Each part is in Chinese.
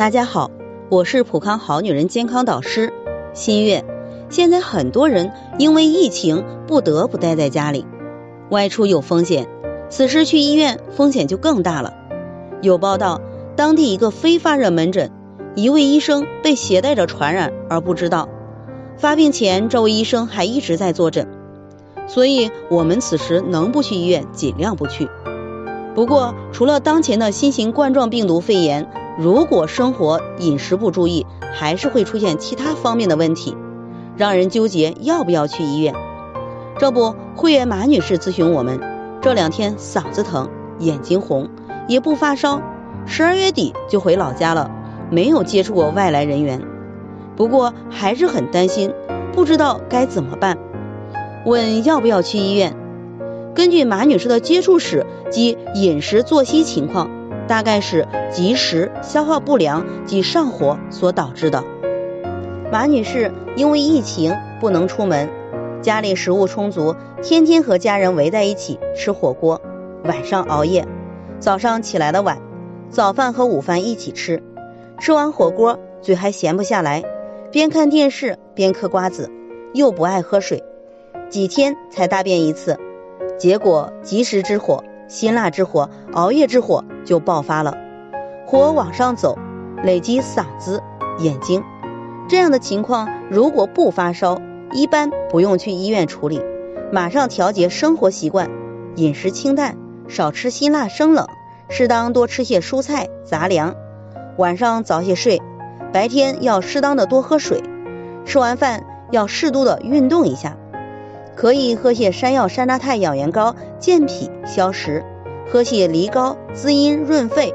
大家好，我是普康好女人健康导师新月。现在很多人因为疫情不得不待在家里，外出有风险，此时去医院风险就更大了。有报道，当地一个非发热门诊，一位医生被携带着传染而不知道，发病前这位医生还一直在坐诊。所以，我们此时能不去医院，尽量不去。不过，除了当前的新型冠状病毒肺炎，如果生活饮食不注意，还是会出现其他方面的问题，让人纠结要不要去医院。这不，会员马女士咨询我们，这两天嗓子疼，眼睛红，也不发烧，十二月底就回老家了，没有接触过外来人员，不过还是很担心，不知道该怎么办。问要不要去医院？根据马女士的接触史及饮食作息情况，大概是积食、消化不良及上火所导致的。马女士因为疫情不能出门，家里食物充足，天天和家人围在一起吃火锅，晚上熬夜，早上起来的晚，早饭和午饭一起吃，吃完火锅嘴还闲不下来，边看电视边嗑瓜子，又不爱喝水。几天才大便一次，结果积食之火、辛辣之火、熬夜之火就爆发了，火往上走，累积嗓子、眼睛。这样的情况如果不发烧，一般不用去医院处理，马上调节生活习惯，饮食清淡，少吃辛辣生冷，适当多吃些蔬菜杂粮。晚上早些睡，白天要适当的多喝水，吃完饭要适度的运动一下。可以喝些山药山楂肽养颜膏健脾消食，喝些梨膏滋阴润肺，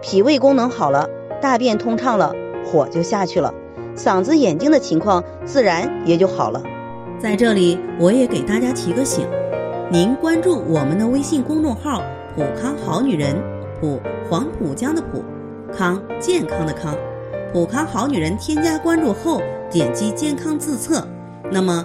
脾胃功能好了，大便通畅了，火就下去了，嗓子眼睛的情况自然也就好了。在这里，我也给大家提个醒，您关注我们的微信公众号“普康好女人”，普黄浦江的浦，康健康的康，普康好女人添加关注后，点击健康自测，那么。